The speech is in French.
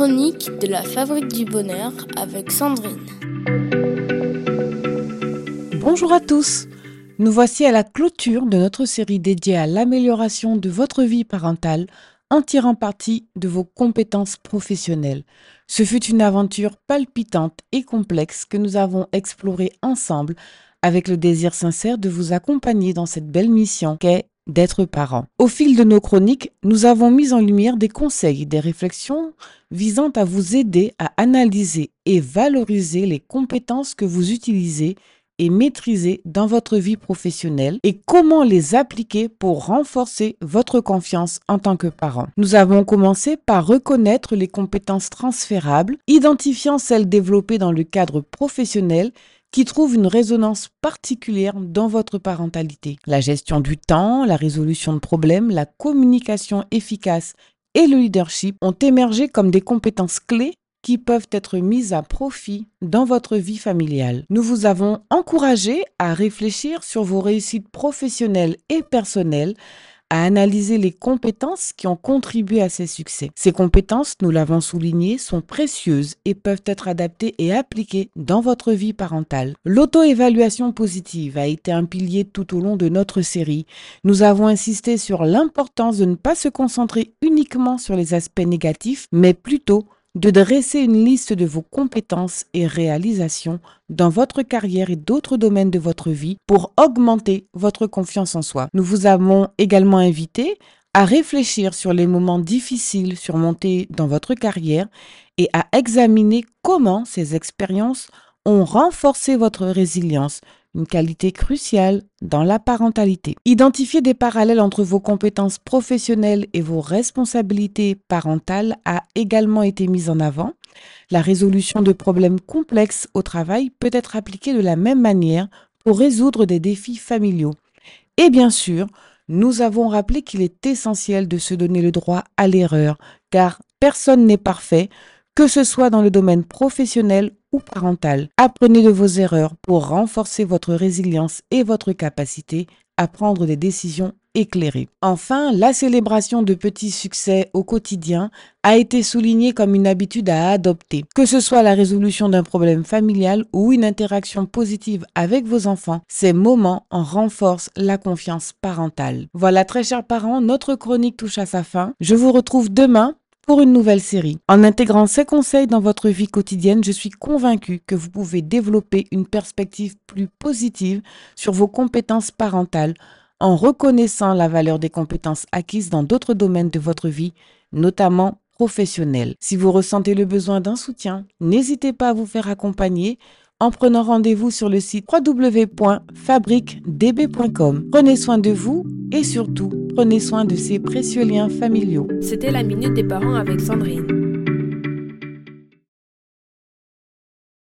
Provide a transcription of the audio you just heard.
chroniques de la Fabrique du Bonheur avec Sandrine. Bonjour à tous. Nous voici à la clôture de notre série dédiée à l'amélioration de votre vie parentale en tirant parti de vos compétences professionnelles. Ce fut une aventure palpitante et complexe que nous avons explorée ensemble avec le désir sincère de vous accompagner dans cette belle mission qu'est d'être parent. Au fil de nos chroniques, nous avons mis en lumière des conseils, des réflexions visant à vous aider à analyser et valoriser les compétences que vous utilisez et maîtriser dans votre vie professionnelle et comment les appliquer pour renforcer votre confiance en tant que parent. Nous avons commencé par reconnaître les compétences transférables, identifiant celles développées dans le cadre professionnel qui trouvent une résonance particulière dans votre parentalité. La gestion du temps, la résolution de problèmes, la communication efficace et le leadership ont émergé comme des compétences clés qui peuvent être mises à profit dans votre vie familiale. Nous vous avons encouragé à réfléchir sur vos réussites professionnelles et personnelles à analyser les compétences qui ont contribué à ces succès. Ces compétences, nous l'avons souligné, sont précieuses et peuvent être adaptées et appliquées dans votre vie parentale. L'auto-évaluation positive a été un pilier tout au long de notre série. Nous avons insisté sur l'importance de ne pas se concentrer uniquement sur les aspects négatifs, mais plutôt de dresser une liste de vos compétences et réalisations dans votre carrière et d'autres domaines de votre vie pour augmenter votre confiance en soi. Nous vous avons également invité à réfléchir sur les moments difficiles surmontés dans votre carrière et à examiner comment ces expériences ont renforcé votre résilience, une qualité cruciale dans la parentalité. Identifier des parallèles entre vos compétences professionnelles et vos responsabilités parentales a également été mise en avant. La résolution de problèmes complexes au travail peut être appliquée de la même manière pour résoudre des défis familiaux. Et bien sûr, nous avons rappelé qu'il est essentiel de se donner le droit à l'erreur, car personne n'est parfait, que ce soit dans le domaine professionnel ou parental. Apprenez de vos erreurs pour renforcer votre résilience et votre capacité à prendre des décisions éclairées. Enfin, la célébration de petits succès au quotidien a été soulignée comme une habitude à adopter. Que ce soit la résolution d'un problème familial ou une interaction positive avec vos enfants, ces moments en renforcent la confiance parentale. Voilà, très chers parents, notre chronique touche à sa fin. Je vous retrouve demain pour une nouvelle série. En intégrant ces conseils dans votre vie quotidienne, je suis convaincue que vous pouvez développer une perspective plus positive sur vos compétences parentales en reconnaissant la valeur des compétences acquises dans d'autres domaines de votre vie, notamment professionnels. Si vous ressentez le besoin d'un soutien, n'hésitez pas à vous faire accompagner en prenant rendez-vous sur le site www.fabriquedb.com. Prenez soin de vous et surtout, prenez soin de ces précieux liens familiaux. C'était la Minute des Parents avec Sandrine.